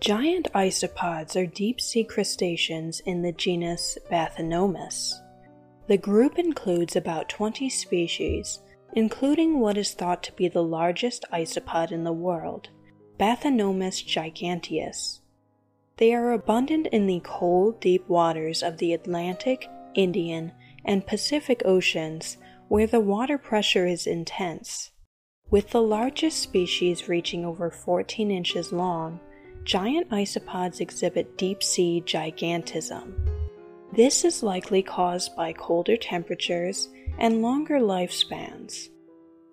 Giant isopods are deep sea crustaceans in the genus Bathynomus. The group includes about 20 species, including what is thought to be the largest isopod in the world, Bathynomus giganteus. They are abundant in the cold, deep waters of the Atlantic, Indian, and Pacific Oceans, where the water pressure is intense. With the largest species reaching over 14 inches long, giant isopods exhibit deep sea gigantism. This is likely caused by colder temperatures and longer lifespans.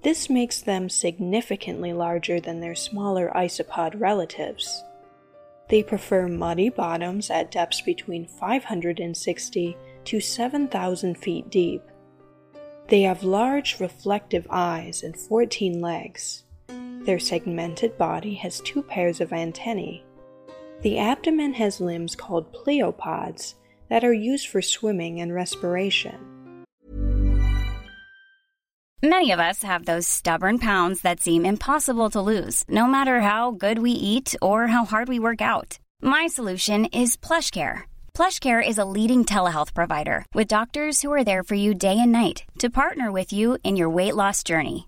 This makes them significantly larger than their smaller isopod relatives. They prefer muddy bottoms at depths between 560 to 7,000 feet deep. They have large reflective eyes and 14 legs. Their segmented body has two pairs of antennae. The abdomen has limbs called pleopods that are used for swimming and respiration. Many of us have those stubborn pounds that seem impossible to lose, no matter how good we eat or how hard we work out. My solution is PlushCare. PlushCare is a leading telehealth provider with doctors who are there for you day and night to partner with you in your weight loss journey.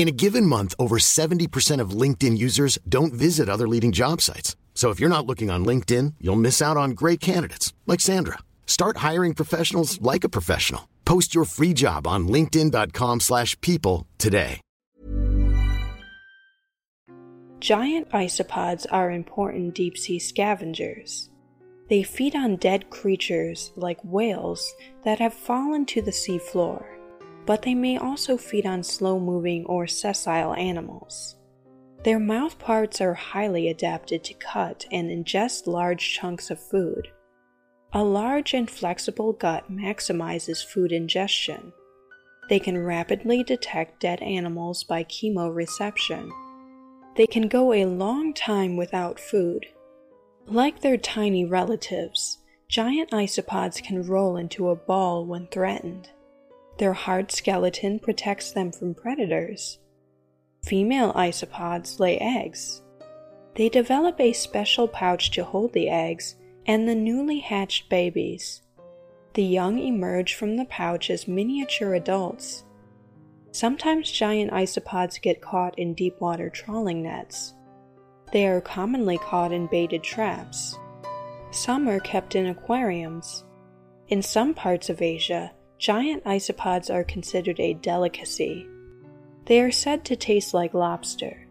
In a given month, over 70% of LinkedIn users don't visit other leading job sites. So if you're not looking on LinkedIn, you'll miss out on great candidates like Sandra. Start hiring professionals like a professional. Post your free job on linkedin.com/people today. Giant isopods are important deep sea scavengers. They feed on dead creatures like whales that have fallen to the seafloor, but they may also feed on slow-moving or sessile animals. Their mouth parts are highly adapted to cut and ingest large chunks of food. A large and flexible gut maximizes food ingestion. They can rapidly detect dead animals by chemoreception. They can go a long time without food. Like their tiny relatives, giant isopods can roll into a ball when threatened. Their hard skeleton protects them from predators. Female isopods lay eggs. They develop a special pouch to hold the eggs and the newly hatched babies. The young emerge from the pouch as miniature adults. Sometimes giant isopods get caught in deep water trawling nets. They are commonly caught in baited traps. Some are kept in aquariums. In some parts of Asia, giant isopods are considered a delicacy. They are said to taste like lobster.